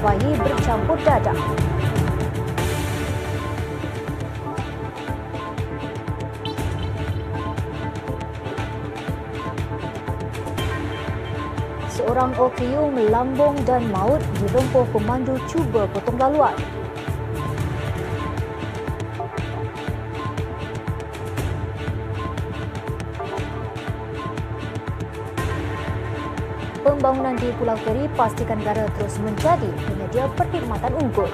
bayi bercampur darah. Seorang OKU melambung dan maut di rumpuh pemandu cuba potong laluan. Pembangunan di Pulau Keri pastikan negara terus menjadi penyedia perkhidmatan unggul.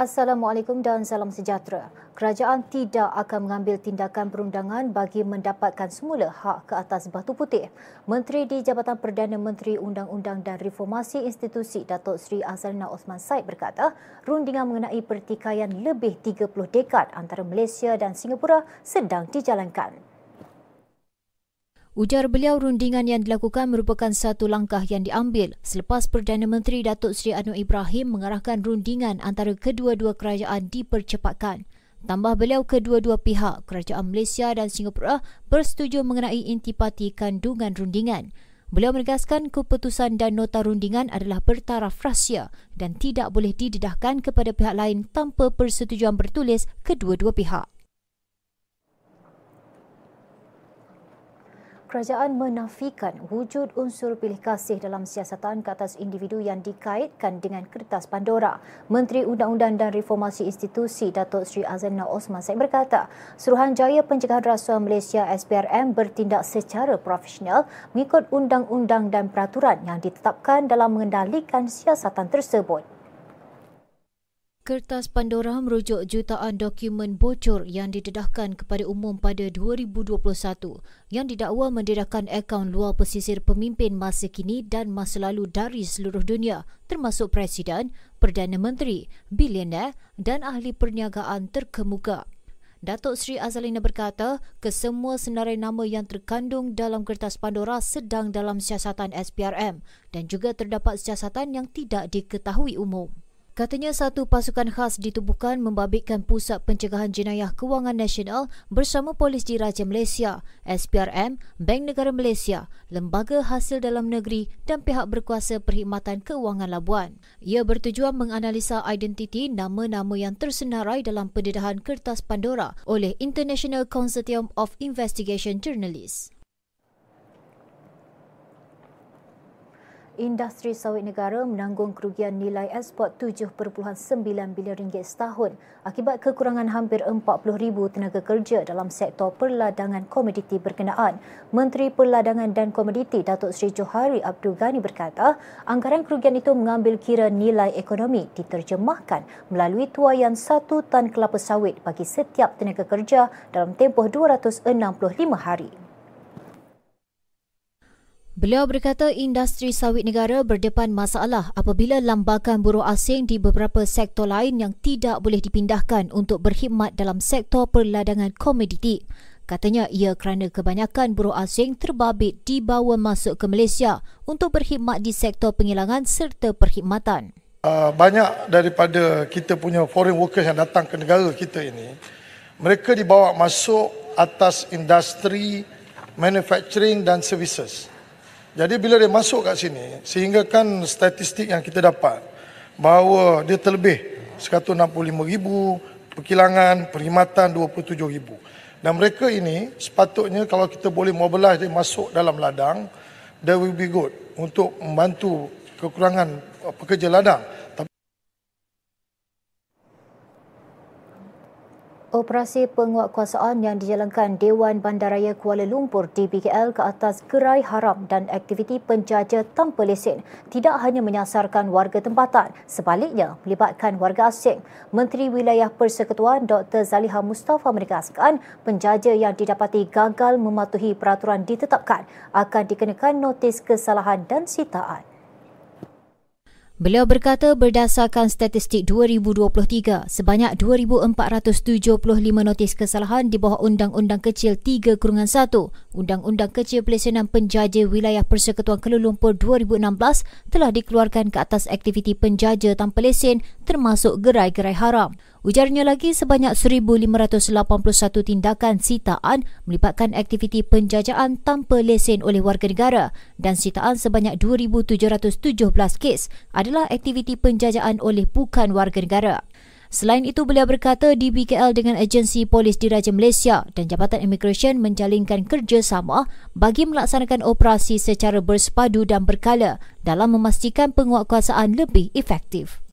Assalamualaikum dan salam sejahtera. Kerajaan tidak akan mengambil tindakan perundangan bagi mendapatkan semula hak ke atas batu putih. Menteri di Jabatan Perdana Menteri Undang-Undang dan Reformasi Institusi Datuk Seri Azalina Osman Said berkata, rundingan mengenai pertikaian lebih 30 dekad antara Malaysia dan Singapura sedang dijalankan. Ujar beliau rundingan yang dilakukan merupakan satu langkah yang diambil selepas Perdana Menteri Datuk Seri Anwar Ibrahim mengarahkan rundingan antara kedua-dua kerajaan dipercepatkan. Tambah beliau kedua-dua pihak, Kerajaan Malaysia dan Singapura bersetuju mengenai intipati kandungan rundingan. Beliau menegaskan keputusan dan nota rundingan adalah bertaraf rahsia dan tidak boleh didedahkan kepada pihak lain tanpa persetujuan bertulis kedua-dua pihak. Kerajaan menafikan wujud unsur pilih kasih dalam siasatan ke atas individu yang dikaitkan dengan kertas Pandora. Menteri Undang-Undang dan Reformasi Institusi Datuk Seri Azana Osman Said berkata, Suruhanjaya Pencegahan Rasuah Malaysia SPRM bertindak secara profesional mengikut undang-undang dan peraturan yang ditetapkan dalam mengendalikan siasatan tersebut. Kertas Pandora merujuk jutaan dokumen bocor yang didedahkan kepada umum pada 2021 yang didakwa mendedahkan akaun luar pesisir pemimpin masa kini dan masa lalu dari seluruh dunia termasuk Presiden, Perdana Menteri, bilioner dan ahli perniagaan terkemuka. Datuk Seri Azalina berkata, kesemua senarai nama yang terkandung dalam kertas Pandora sedang dalam siasatan SPRM dan juga terdapat siasatan yang tidak diketahui umum. Katanya satu pasukan khas ditubuhkan membabitkan Pusat Pencegahan Jenayah Kewangan Nasional bersama Polis Diraja Malaysia, SPRM, Bank Negara Malaysia, Lembaga Hasil Dalam Negeri dan pihak berkuasa Perkhidmatan Kewangan Labuan. Ia bertujuan menganalisa identiti nama-nama yang tersenarai dalam pendedahan kertas Pandora oleh International Consortium of Investigation Journalists. Industri sawit negara menanggung kerugian nilai ekspor 7.9 bilion ringgit setahun akibat kekurangan hampir 40,000 tenaga kerja dalam sektor perladangan komoditi berkenaan. Menteri Perladangan dan Komoditi Datuk Seri Johari Abdul Ghani berkata, anggaran kerugian itu mengambil kira nilai ekonomi diterjemahkan melalui tuayan satu tan kelapa sawit bagi setiap tenaga kerja dalam tempoh 265 hari. Beliau berkata industri sawit negara berdepan masalah apabila lambakan buruh asing di beberapa sektor lain yang tidak boleh dipindahkan untuk berkhidmat dalam sektor perladangan komoditi. Katanya ia kerana kebanyakan buruh asing terbabit dibawa masuk ke Malaysia untuk berkhidmat di sektor penghilangan serta perkhidmatan. Uh, banyak daripada kita punya foreign workers yang datang ke negara kita ini, mereka dibawa masuk atas industri manufacturing dan services. Jadi bila dia masuk kat sini, sehingga kan statistik yang kita dapat bahawa dia terlebih 165 ribu, perkilangan, perkhidmatan 27 ribu. Dan mereka ini sepatutnya kalau kita boleh mobilize dia masuk dalam ladang, that will be good untuk membantu kekurangan pekerja ladang. Operasi penguatkuasaan yang dijalankan Dewan Bandaraya Kuala Lumpur DBKL ke atas gerai haram dan aktiviti penjaja tanpa lesen tidak hanya menyasarkan warga tempatan, sebaliknya melibatkan warga asing. Menteri Wilayah Persekutuan Dr. Zaliha Mustafa menegaskan penjaja yang didapati gagal mematuhi peraturan ditetapkan akan dikenakan notis kesalahan dan sitaan. Beliau berkata berdasarkan statistik 2023, sebanyak 2,475 notis kesalahan di bawah Undang-Undang Kecil 3 Kurungan 1, Undang-Undang Kecil Pelesenan Penjaja Wilayah Persekutuan Kuala Lumpur 2016 telah dikeluarkan ke atas aktiviti penjaja tanpa lesen termasuk gerai-gerai haram. Ujarnya lagi sebanyak 1,581 tindakan sitaan melibatkan aktiviti penjajaan tanpa lesen oleh warga negara dan sitaan sebanyak 2,717 kes adalah aktiviti penjajaan oleh bukan warga negara. Selain itu, beliau berkata di BKL dengan agensi polis diraja Malaysia dan Jabatan Immigration menjalinkan kerjasama bagi melaksanakan operasi secara bersepadu dan berkala dalam memastikan penguatkuasaan lebih efektif.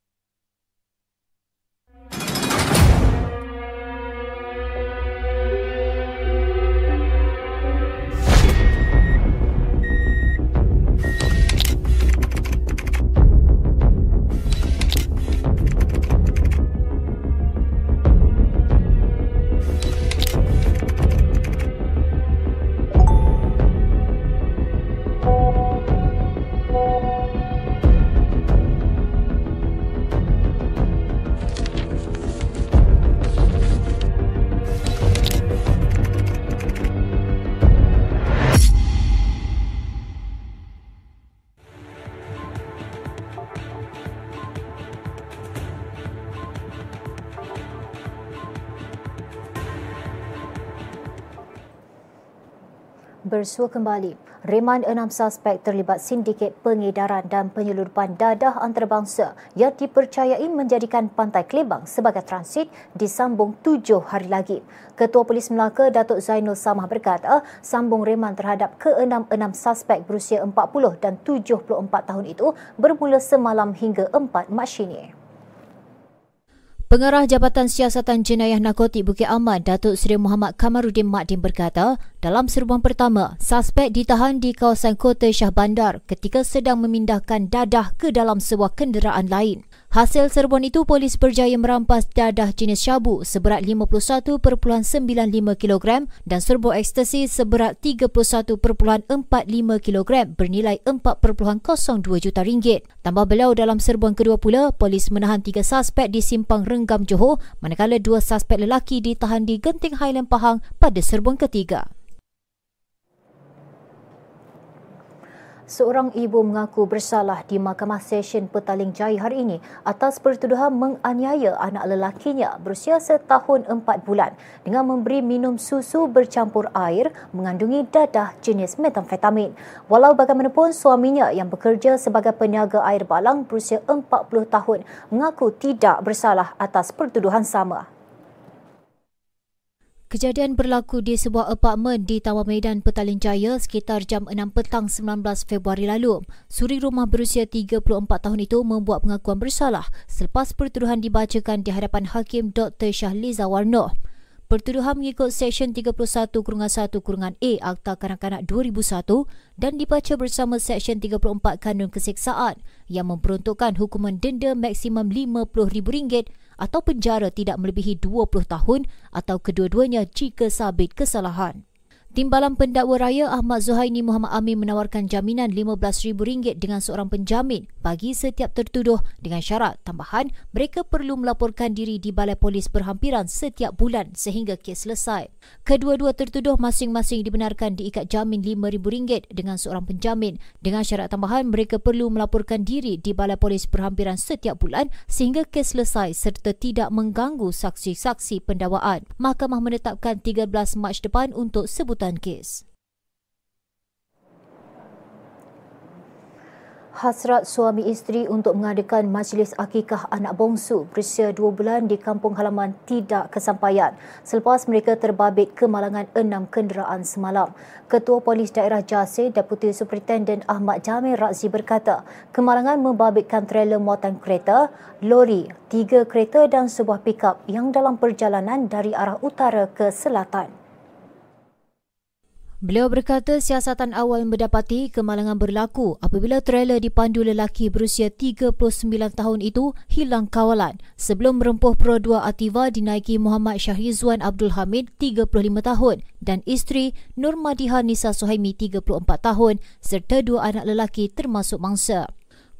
Bersua kembali. Reman enam suspek terlibat sindiket pengedaran dan penyeludupan dadah antarabangsa yang dipercayai menjadikan Pantai Kelebang sebagai transit disambung tujuh hari lagi. Ketua Polis Melaka Datuk Zainul Samah berkata, sambung reman terhadap ke-enam-enam suspek berusia 40 dan 74 tahun itu bermula semalam hingga 4 Mac ini. Pengarah Jabatan Siasatan Jenayah Narkotik Bukit Aman, Datuk Seri Muhammad Kamarudin Makdin berkata, dalam serbuan pertama, suspek ditahan di kawasan Kota Shah Bandar ketika sedang memindahkan dadah ke dalam sebuah kenderaan lain. Hasil serbuan itu, polis berjaya merampas dadah jenis syabu seberat 51.95 kg dan serbuk ekstasi seberat 31.45 kg bernilai 4.02 juta ringgit. Tambah beliau dalam serbuan kedua pula, polis menahan tiga suspek di Simpang Renggam Johor manakala dua suspek lelaki ditahan di Genting Highland Pahang pada serbuan ketiga. Seorang ibu mengaku bersalah di Mahkamah Session Petaling Jaya hari ini atas pertuduhan menganiaya anak lelakinya berusia setahun empat bulan dengan memberi minum susu bercampur air mengandungi dadah jenis metamfetamin. Walau bagaimanapun suaminya yang bekerja sebagai peniaga air balang berusia 40 tahun mengaku tidak bersalah atas pertuduhan sama. Kejadian berlaku di sebuah apartmen di Taman Medan Petaling Jaya sekitar jam 6 petang 19 Februari lalu. Suri rumah berusia 34 tahun itu membuat pengakuan bersalah selepas pertuduhan dibacakan di hadapan Hakim Dr. Syahliza Warno. Pertuduhan mengikut Seksyen 31 Kurungan 1 Kurungan A Akta Kanak-Kanak 2001 dan dibaca bersama Seksyen 34 Kanun Keseksaan yang memperuntukkan hukuman denda maksimum RM50,000 atau penjara tidak melebihi 20 tahun atau kedua-duanya jika sabit kesalahan. Timbalan pendakwa raya Ahmad Zuhaini Muhammad Amin menawarkan jaminan RM15,000 dengan seorang penjamin bagi setiap tertuduh dengan syarat tambahan mereka perlu melaporkan diri di balai polis berhampiran setiap bulan sehingga kes selesai. Kedua-dua tertuduh masing-masing dibenarkan diikat jamin RM5,000 dengan seorang penjamin dengan syarat tambahan mereka perlu melaporkan diri di balai polis berhampiran setiap bulan sehingga kes selesai serta tidak mengganggu saksi-saksi pendakwaan. Mahkamah menetapkan 13 Mac depan untuk sebutan kes. Hasrat suami isteri untuk mengadakan majlis akikah anak bongsu berusia dua bulan di kampung halaman tidak kesampaian selepas mereka terbabit kemalangan enam kenderaan semalam. Ketua Polis Daerah Jasir, Deputi Superintendent Ahmad Jamil Razi berkata, kemalangan membabitkan trailer muatan kereta, lori, tiga kereta dan sebuah pikap yang dalam perjalanan dari arah utara ke selatan. Beliau berkata siasatan awal mendapati kemalangan berlaku apabila trailer dipandu lelaki berusia 39 tahun itu hilang kawalan sebelum merempuh Pro 2 Ativa dinaiki Muhammad Syahrizwan Abdul Hamid 35 tahun dan isteri Nur Madiha Nisa Suhaimi 34 tahun serta dua anak lelaki termasuk mangsa.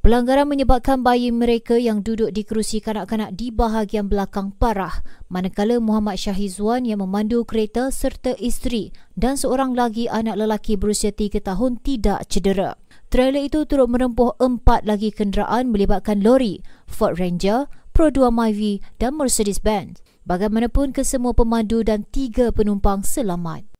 Pelanggaran menyebabkan bayi mereka yang duduk di kerusi kanak-kanak di bahagian belakang parah. Manakala Muhammad Syahizwan yang memandu kereta serta isteri dan seorang lagi anak lelaki berusia 3 tahun tidak cedera. Trailer itu turut merempuh empat lagi kenderaan melibatkan lori, Ford Ranger, Pro 2 Myvi dan Mercedes-Benz. Bagaimanapun kesemua pemandu dan tiga penumpang selamat.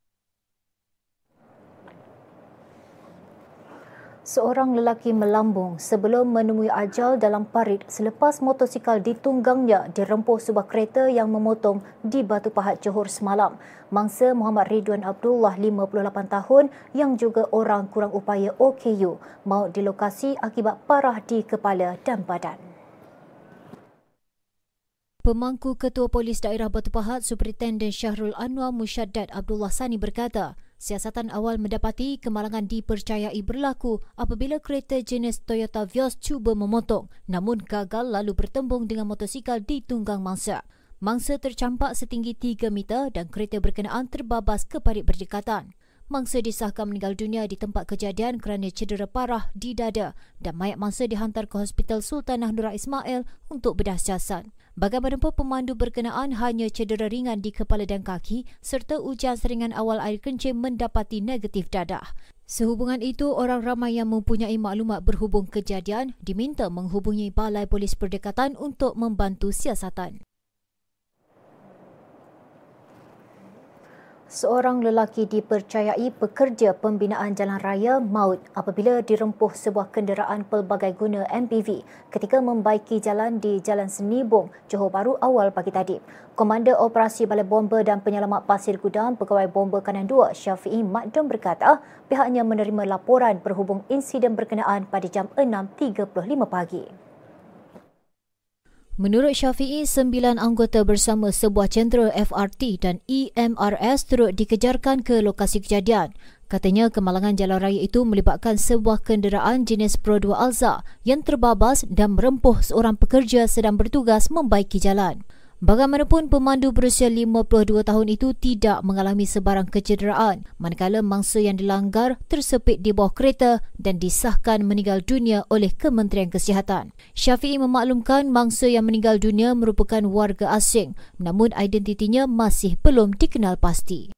Seorang lelaki melambung sebelum menemui ajal dalam parit selepas motosikal ditunggangnya dirempuh sebuah kereta yang memotong di Batu Pahat Johor semalam. Mangsa Muhammad Ridwan Abdullah 58 tahun yang juga orang kurang upaya OKU maut di lokasi akibat parah di kepala dan badan. Pemangku Ketua Polis Daerah Batu Pahat Superintendent Syahrul Anwar Musyaddad Abdullah Sani berkata, Siasatan awal mendapati kemalangan dipercayai berlaku apabila kereta jenis Toyota Vios cuba memotong namun gagal lalu bertembung dengan motosikal di tunggang mangsa. Mangsa tercampak setinggi 3 meter dan kereta berkenaan terbabas ke parit berdekatan. Mangsa disahkan meninggal dunia di tempat kejadian kerana cedera parah di dada dan mayat mangsa dihantar ke Hospital Sultanah Nura Ismail untuk bedah siasat. Bagaimanapun pemandu berkenaan hanya cedera ringan di kepala dan kaki serta ujian seringan awal air kencing mendapati negatif dadah. Sehubungan itu, orang ramai yang mempunyai maklumat berhubung kejadian diminta menghubungi Balai Polis Berdekatan untuk membantu siasatan. Seorang lelaki dipercayai pekerja pembinaan jalan raya maut apabila dirempuh sebuah kenderaan pelbagai guna MPV ketika membaiki jalan di Jalan Senibong, Johor Bahru awal pagi tadi. Komander Operasi Balai Bomba dan Penyelamat Pasir Gudang Pegawai Bomba Kanan 2 Syafi'i Makdum berkata pihaknya menerima laporan berhubung insiden berkenaan pada jam 6.35 pagi. Menurut Syafi'i, sembilan anggota bersama sebuah jentera FRT dan EMRS turut dikejarkan ke lokasi kejadian. Katanya kemalangan jalan raya itu melibatkan sebuah kenderaan jenis Pro 2 Alza yang terbabas dan merempuh seorang pekerja sedang bertugas membaiki jalan. Bagaimanapun pemandu berusia 52 tahun itu tidak mengalami sebarang kecederaan manakala mangsa yang dilanggar tersepit di bawah kereta dan disahkan meninggal dunia oleh Kementerian Kesihatan. Syafi'i memaklumkan mangsa yang meninggal dunia merupakan warga asing namun identitinya masih belum dikenal pasti.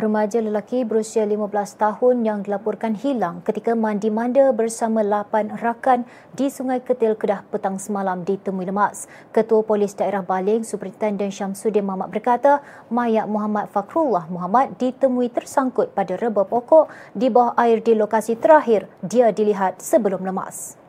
Remaja lelaki berusia 15 tahun yang dilaporkan hilang ketika mandi-manda bersama 8 rakan di Sungai Ketil Kedah petang semalam ditemui lemas. Ketua Polis Daerah Baling, Superintendent Syamsuddin Muhammad berkata, mayat Muhammad Fakrullah Muhammad ditemui tersangkut pada reba pokok di bawah air di lokasi terakhir dia dilihat sebelum lemas.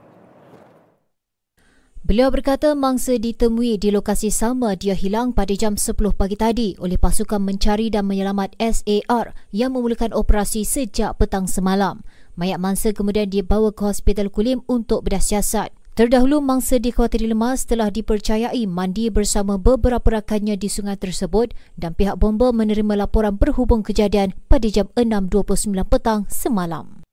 Beliau berkata mangsa ditemui di lokasi sama dia hilang pada jam 10 pagi tadi oleh pasukan mencari dan menyelamat SAR yang memulakan operasi sejak petang semalam. Mayat mangsa kemudian dibawa ke Hospital Kulim untuk bedah siasat. Terdahulu mangsa dikhawatiri lemas telah dipercayai mandi bersama beberapa rakannya di sungai tersebut dan pihak bomba menerima laporan berhubung kejadian pada jam 6.29 petang semalam.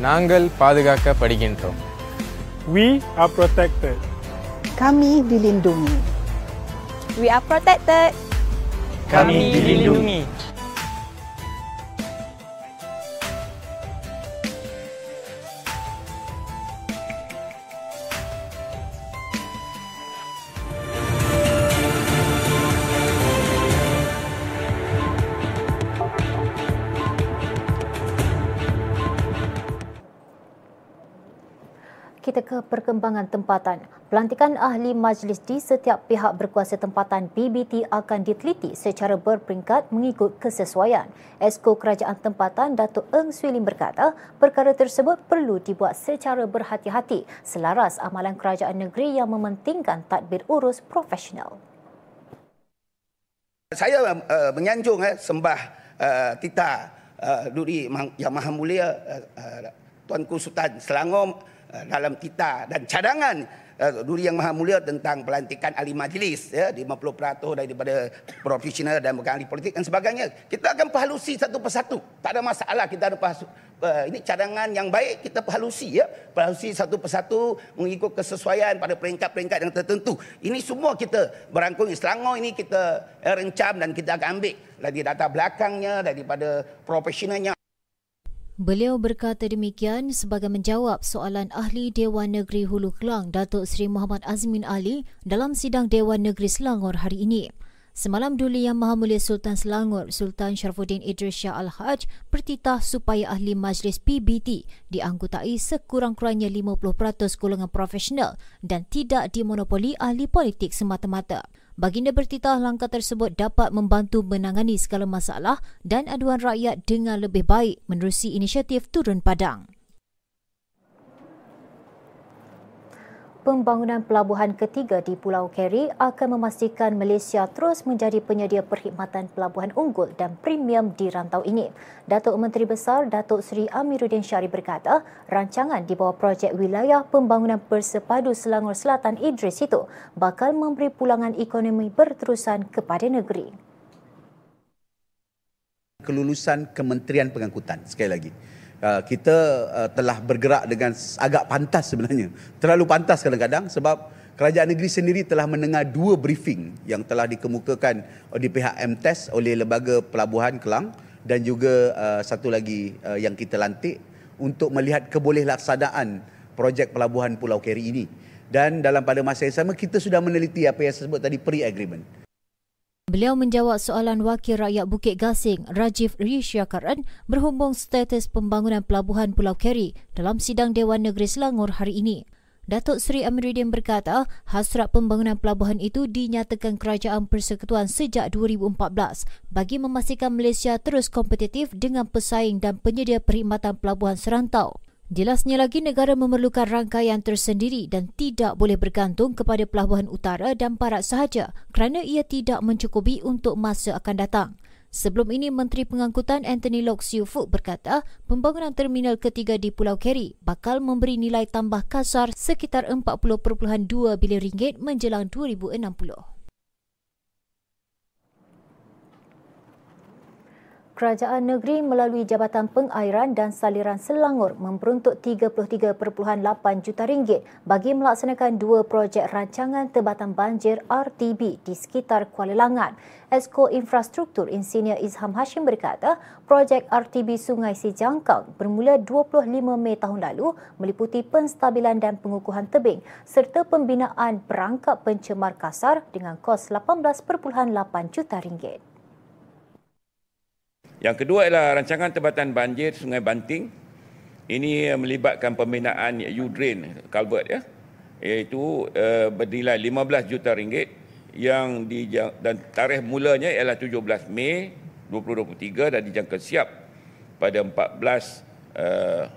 நாங்கள் பாதுகாக்கப்படுகின்றோம் We are protected. Kami dilindungi. We are protected. Dilindungi. Kami dilindungi. Ke perkembangan tempatan. Pelantikan ahli majlis di setiap pihak berkuasa tempatan BBT akan diteliti secara berperingkat mengikut kesesuaian. Esko Kerajaan Tempatan Datuk Eng Swee Lim berkata, perkara tersebut perlu dibuat secara berhati-hati selaras amalan kerajaan negeri yang mementingkan tadbir urus profesional. Saya uh, menyanjung eh, sembah uh, Tita uh, Duri Yang Maha Mulia uh, uh, Tuanku Sultan Selangor dalam Tita dan cadangan uh, Duri Yang Maha Mulia tentang pelantikan ahli majlis ya 50% daripada profesional dan bukan ahli politik dan sebagainya. Kita akan perhalusi satu persatu. Tak ada masalah kita ada perhalusi. Uh, ini cadangan yang baik kita perhalusi ya. Perhalusi satu persatu mengikut kesesuaian pada peringkat-peringkat yang tertentu. Ini semua kita berangkung Selangor ini kita rencam dan kita akan ambil lagi data belakangnya daripada profesionalnya Beliau berkata demikian sebagai menjawab soalan ahli Dewan Negeri Hulu Kelang Datuk Seri Muhammad Azmin Ali dalam sidang Dewan Negeri Selangor hari ini. Semalam Duli Yang Maha Mulia Sultan Selangor, Sultan Syarafuddin Idris Shah Al-Haj bertitah supaya ahli majlis PBT dianggotai sekurang-kurangnya 50% golongan profesional dan tidak dimonopoli ahli politik semata-mata. Baginda bertitah langkah tersebut dapat membantu menangani segala masalah dan aduan rakyat dengan lebih baik menerusi inisiatif Turun Padang. Pembangunan pelabuhan ketiga di Pulau Keri akan memastikan Malaysia terus menjadi penyedia perkhidmatan pelabuhan unggul dan premium di rantau ini. Datuk Menteri Besar Datuk Seri Amiruddin Syari berkata, rancangan di bawah projek wilayah pembangunan bersepadu Selangor Selatan Idris itu bakal memberi pulangan ekonomi berterusan kepada negeri. Kelulusan Kementerian Pengangkutan, sekali lagi. Uh, kita uh, telah bergerak dengan agak pantas sebenarnya. Terlalu pantas kadang-kadang sebab kerajaan negeri sendiri telah mendengar dua briefing yang telah dikemukakan di pihak MTES oleh Lembaga Pelabuhan Kelang dan juga uh, satu lagi yang kita lantik untuk melihat kebolehlaksanaan projek pelabuhan Pulau Keri ini. Dan dalam pada masa yang sama kita sudah meneliti apa yang saya sebut tadi pre-agreement. Beliau menjawab soalan Wakil Rakyat Bukit Gasing, Rajiv Rishyakaran, berhubung status pembangunan pelabuhan Pulau Keri dalam sidang Dewan Negeri Selangor hari ini. Datuk Seri Amiruddin berkata, hasrat pembangunan pelabuhan itu dinyatakan Kerajaan Persekutuan sejak 2014 bagi memastikan Malaysia terus kompetitif dengan pesaing dan penyedia perkhidmatan pelabuhan serantau. Jelasnya lagi negara memerlukan rangkaian tersendiri dan tidak boleh bergantung kepada pelabuhan utara dan barat sahaja kerana ia tidak mencukupi untuk masa akan datang. Sebelum ini, Menteri Pengangkutan Anthony Lok Siu Fuk berkata pembangunan terminal ketiga di Pulau Keri bakal memberi nilai tambah kasar sekitar 40.2 bilion ringgit menjelang 2060. Kerajaan negeri melalui Jabatan Pengairan dan Saliran Selangor memperuntuk 33.8 juta ringgit bagi melaksanakan dua projek rancangan tebatan banjir RTB di sekitar Kuala Langat. Esko Infrastruktur Insinyur Izham Hashim berkata, projek RTB Sungai Sijangkang bermula 25 Mei tahun lalu meliputi penstabilan dan pengukuhan tebing serta pembinaan perangkap pencemar kasar dengan kos 18.8 juta ringgit. Yang kedua adalah rancangan tebatan banjir Sungai Banting. Ini melibatkan pembinaan U-Drain Culvert ya. Iaitu uh, bernilai 15 juta ringgit yang di dan tarikh mulanya ialah 17 Mei 2023 dan dijangka siap pada 14 uh,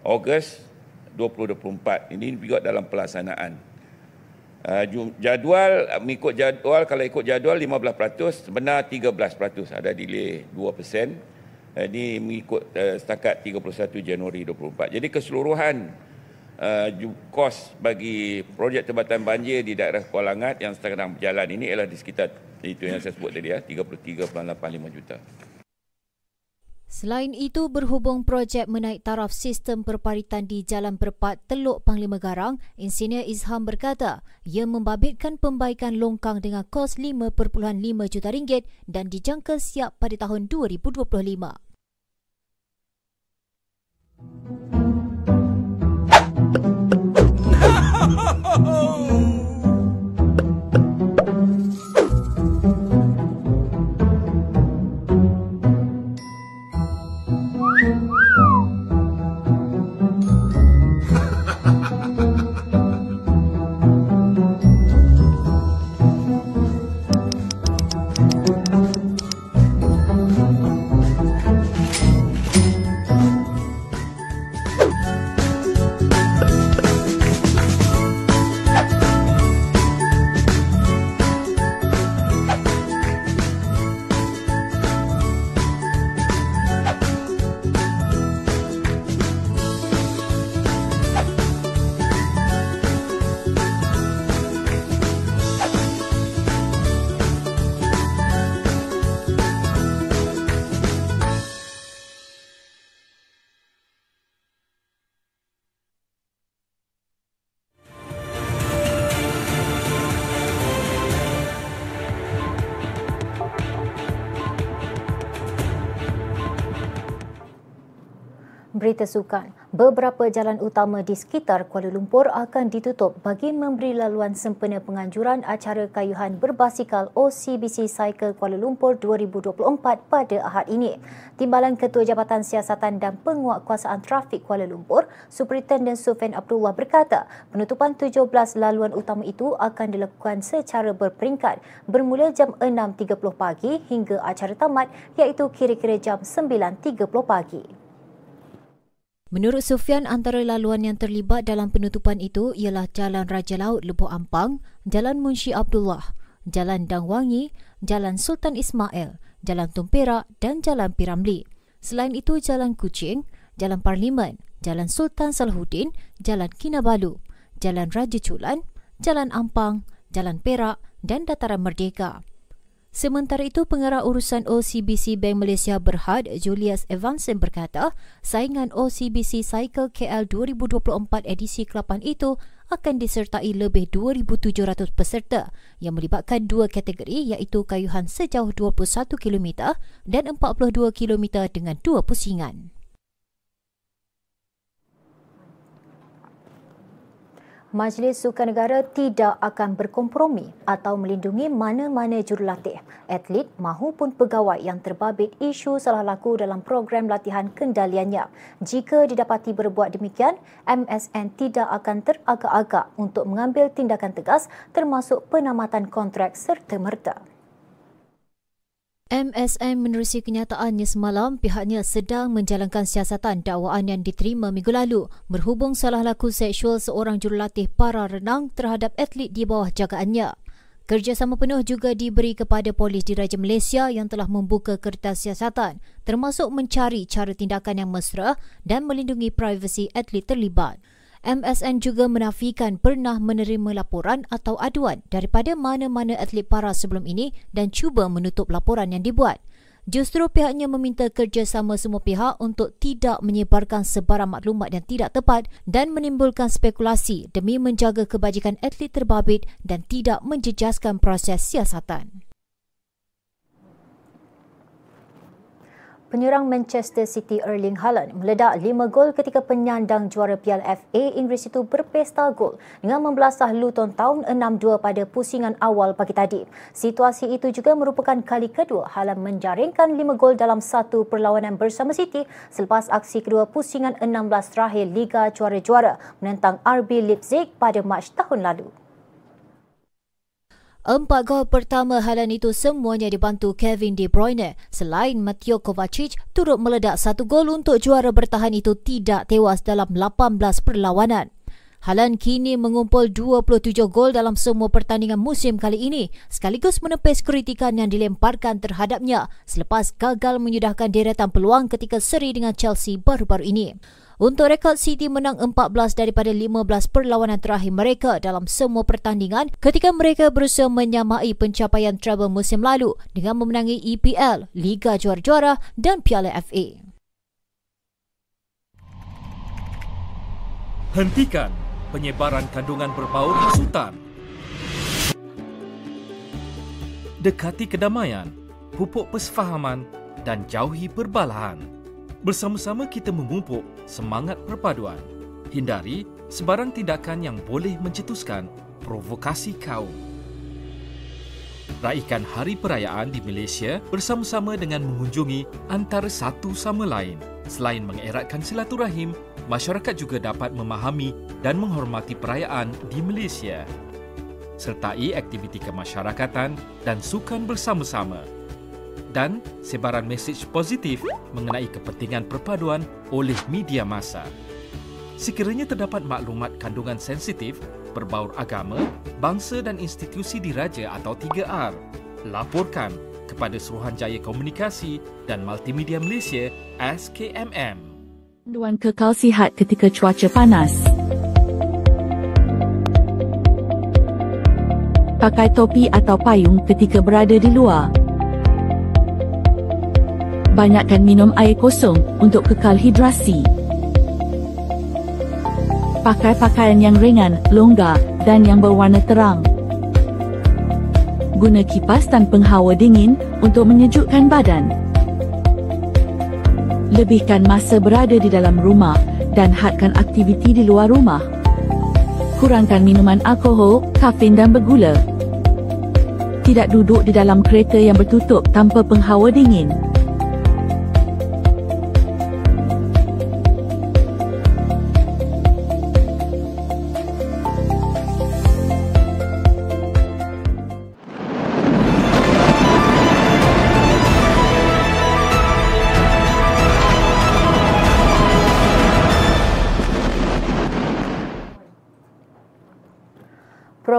Ogos 2024. Ini juga dalam pelaksanaan. Uh, jadual mengikut jadual kalau ikut jadual 15% sebenar 13% ada delay 2%. Uh, ini mengikut uh, setakat 31 Januari 2024. Jadi keseluruhan uh, kos bagi projek tebatan banjir di daerah Kuala Langat yang sedang berjalan ini ialah di sekitar itu yang saya sebut tadi ya 33.85 juta. Selain itu, berhubung projek menaik taraf sistem perparitan di Jalan Perpat Teluk Panglima Garang, Insinyur Izham berkata ia membabitkan pembaikan longkang dengan kos 5.5 juta ringgit dan dijangka siap pada tahun 2025. Ho! Berita sukan. Beberapa jalan utama di sekitar Kuala Lumpur akan ditutup bagi memberi laluan sempena penganjuran acara kayuhan berbasikal OCBC Cycle Kuala Lumpur 2024 pada Ahad ini. Timbalan Ketua Jabatan Siasatan dan Penguatkuasaan Trafik Kuala Lumpur, Superintendent Sufian Abdullah berkata, penutupan 17 laluan utama itu akan dilakukan secara berperingkat bermula jam 6.30 pagi hingga acara tamat iaitu kira-kira jam 9.30 pagi. Menurut Sufian, antara laluan yang terlibat dalam penutupan itu ialah Jalan Raja Laut Lubuk Ampang, Jalan Munshi Abdullah, Jalan Dangwangi, Jalan Sultan Ismail, Jalan Tumperak dan Jalan Piramli. Selain itu, Jalan Kucing, Jalan Parlimen, Jalan Sultan Salahuddin, Jalan Kinabalu, Jalan Raja Culan, Jalan Ampang, Jalan Perak dan Dataran Merdeka. Sementara itu, pengarah urusan OCBC Bank Malaysia Berhad, Julius Evanson berkata, saingan OCBC Cycle KL 2024 edisi ke-8 itu akan disertai lebih 2,700 peserta yang melibatkan dua kategori iaitu kayuhan sejauh 21 km dan 42 km dengan dua pusingan. Majlis Sukan Negara tidak akan berkompromi atau melindungi mana-mana jurulatih, atlet mahupun pegawai yang terbabit isu salah laku dalam program latihan kendaliannya. Jika didapati berbuat demikian, MSN tidak akan teragak-agak untuk mengambil tindakan tegas termasuk penamatan kontrak serta-merta. MSM menerusi kenyataannya semalam pihaknya sedang menjalankan siasatan dakwaan yang diterima minggu lalu berhubung salah laku seksual seorang jurulatih para renang terhadap atlet di bawah jagaannya. Kerjasama penuh juga diberi kepada polis diraja Malaysia yang telah membuka kertas siasatan termasuk mencari cara tindakan yang mesra dan melindungi privasi atlet terlibat. MSN juga menafikan pernah menerima laporan atau aduan daripada mana-mana atlet para sebelum ini dan cuba menutup laporan yang dibuat. Justru pihaknya meminta kerjasama semua pihak untuk tidak menyebarkan sebarang maklumat yang tidak tepat dan menimbulkan spekulasi demi menjaga kebajikan atlet terbabit dan tidak menjejaskan proses siasatan. Penyerang Manchester City Erling Haaland meledak 5 gol ketika penyandang juara Piala FA Inggeris itu berpesta gol dengan membelasah Luton Town 6-2 pada pusingan awal pagi tadi. Situasi itu juga merupakan kali kedua Haaland menjaringkan 5 gol dalam satu perlawanan bersama City selepas aksi kedua pusingan 16 terakhir Liga Juara-Juara menentang RB Leipzig pada Mac tahun lalu. Empat gol pertama halan itu semuanya dibantu Kevin De Bruyne. Selain Mateo Kovacic, turut meledak satu gol untuk juara bertahan itu tidak tewas dalam 18 perlawanan. Halan kini mengumpul 27 gol dalam semua pertandingan musim kali ini sekaligus menepis kritikan yang dilemparkan terhadapnya selepas gagal menyudahkan deretan peluang ketika seri dengan Chelsea baru-baru ini. Untuk rekod City menang 14 daripada 15 perlawanan terakhir mereka dalam semua pertandingan ketika mereka berusaha menyamai pencapaian treble musim lalu dengan memenangi EPL, Liga Juara-Juara dan Piala FA. Hentikan penyebaran kandungan berbau hasutan. Dekati kedamaian, pupuk persefahaman dan jauhi perbalahan. Bersama-sama kita memupuk semangat perpaduan. Hindari sebarang tindakan yang boleh mencetuskan provokasi kaum. Raikan hari perayaan di Malaysia bersama-sama dengan mengunjungi antara satu sama lain. Selain mengeratkan silaturahim, masyarakat juga dapat memahami dan menghormati perayaan di Malaysia. Sertai aktiviti kemasyarakatan dan sukan bersama-sama dan sebaran mesej positif mengenai kepentingan perpaduan oleh media masa. Sekiranya terdapat maklumat kandungan sensitif berbaur agama, bangsa dan institusi diraja atau 3R, laporkan kepada Suruhanjaya Komunikasi dan Multimedia Malaysia SKMM. Panduan kekal sihat ketika cuaca panas. Pakai topi atau payung ketika berada di luar banyakkan minum air kosong untuk kekal hidrasi. Pakai pakaian yang ringan, longgar dan yang berwarna terang. Guna kipas dan penghawa dingin untuk menyejukkan badan. Lebihkan masa berada di dalam rumah dan hadkan aktiviti di luar rumah. Kurangkan minuman alkohol, kafein dan bergula. Tidak duduk di dalam kereta yang bertutup tanpa penghawa dingin.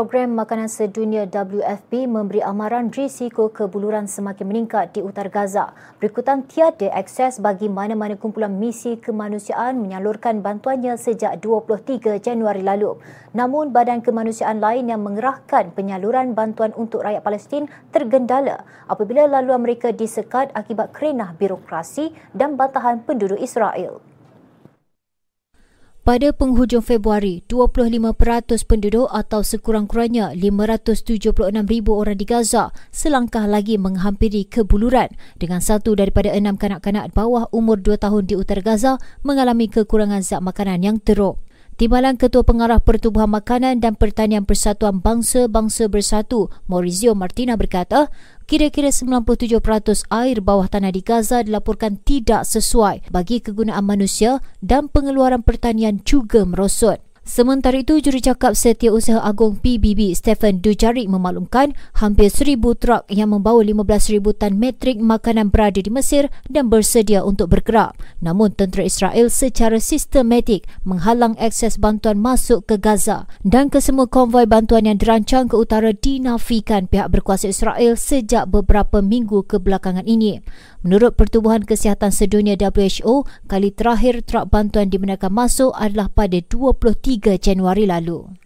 Program Makanan Sedunia WFP memberi amaran risiko kebuluran semakin meningkat di utara Gaza. Berikutan tiada akses bagi mana-mana kumpulan misi kemanusiaan menyalurkan bantuannya sejak 23 Januari lalu. Namun badan kemanusiaan lain yang mengerahkan penyaluran bantuan untuk rakyat Palestin tergendala apabila laluan mereka disekat akibat kerenah birokrasi dan bantahan penduduk Israel. Pada penghujung Februari, 25% penduduk atau sekurang-kurangnya 576,000 orang di Gaza selangkah lagi menghampiri kebuluran dengan satu daripada enam kanak-kanak bawah umur 2 tahun di utara Gaza mengalami kekurangan zat makanan yang teruk. Timbalan Ketua Pengarah Pertubuhan Makanan dan Pertanian Persatuan Bangsa-Bangsa Bersatu, Maurizio Martina berkata, kira-kira 97% air bawah tanah di Gaza dilaporkan tidak sesuai bagi kegunaan manusia dan pengeluaran pertanian juga merosot. Sementara itu, jurucakap Setiausaha Agung PBB Stephen Dujarik memaklumkan hampir seribu truk yang membawa 15,000 tan metrik makanan berada di Mesir dan bersedia untuk bergerak. Namun, tentera Israel secara sistematik menghalang akses bantuan masuk ke Gaza dan kesemua konvoi bantuan yang dirancang ke utara dinafikan pihak berkuasa Israel sejak beberapa minggu kebelakangan ini. Menurut Pertubuhan Kesihatan Sedunia WHO, kali terakhir truk bantuan dibenarkan masuk adalah pada 23 Januari lalu.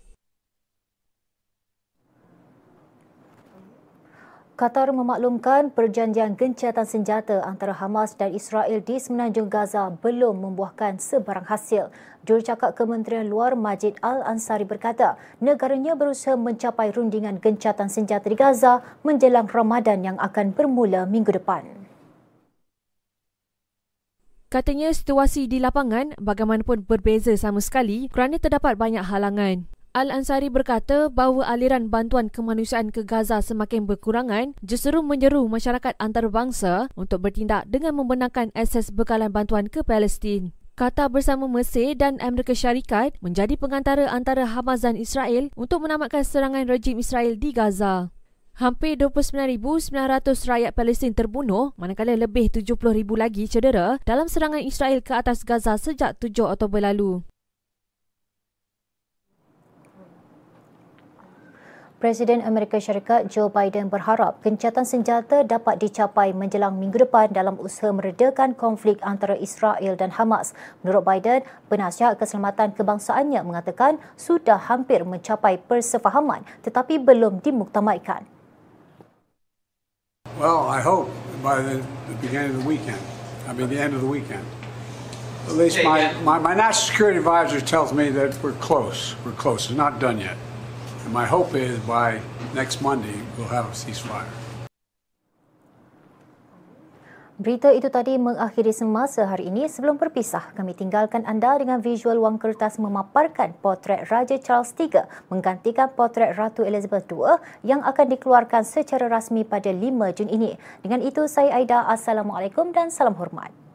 Qatar memaklumkan perjanjian gencatan senjata antara Hamas dan Israel di semenanjung Gaza belum membuahkan sebarang hasil. Jurucakap Kementerian Luar Majid Al-Ansari berkata, negaranya berusaha mencapai rundingan gencatan senjata di Gaza menjelang Ramadan yang akan bermula minggu depan. Katanya situasi di lapangan bagaimanapun berbeza sama sekali kerana terdapat banyak halangan. Al-Ansari berkata bahawa aliran bantuan kemanusiaan ke Gaza semakin berkurangan justru menyeru masyarakat antarabangsa untuk bertindak dengan membenarkan akses bekalan bantuan ke Palestin. Qatar bersama Mesir dan Amerika Syarikat menjadi pengantara antara Hamas dan Israel untuk menamatkan serangan rejim Israel di Gaza. Hampir 29,900 rakyat Palestin terbunuh manakala lebih 70,000 lagi cedera dalam serangan Israel ke atas Gaza sejak 7 Oktober lalu. Presiden Amerika Syarikat Joe Biden berharap gencatan senjata dapat dicapai menjelang minggu depan dalam usaha meredakan konflik antara Israel dan Hamas. Menurut Biden, penasihat keselamatan kebangsaannya mengatakan sudah hampir mencapai persefahaman tetapi belum dimuktamadkan. Well, I hope by the, the beginning of the weekend. I mean, the end of the weekend. At least my, my, my national security advisor tells me that we're close. We're close. It's not done yet. And my hope is by next Monday, we'll have a ceasefire. Berita itu tadi mengakhiri semasa hari ini. Sebelum berpisah, kami tinggalkan anda dengan visual wang kertas memaparkan potret Raja Charles III menggantikan potret Ratu Elizabeth II yang akan dikeluarkan secara rasmi pada 5 Jun ini. Dengan itu, saya Aida. Assalamualaikum dan salam hormat.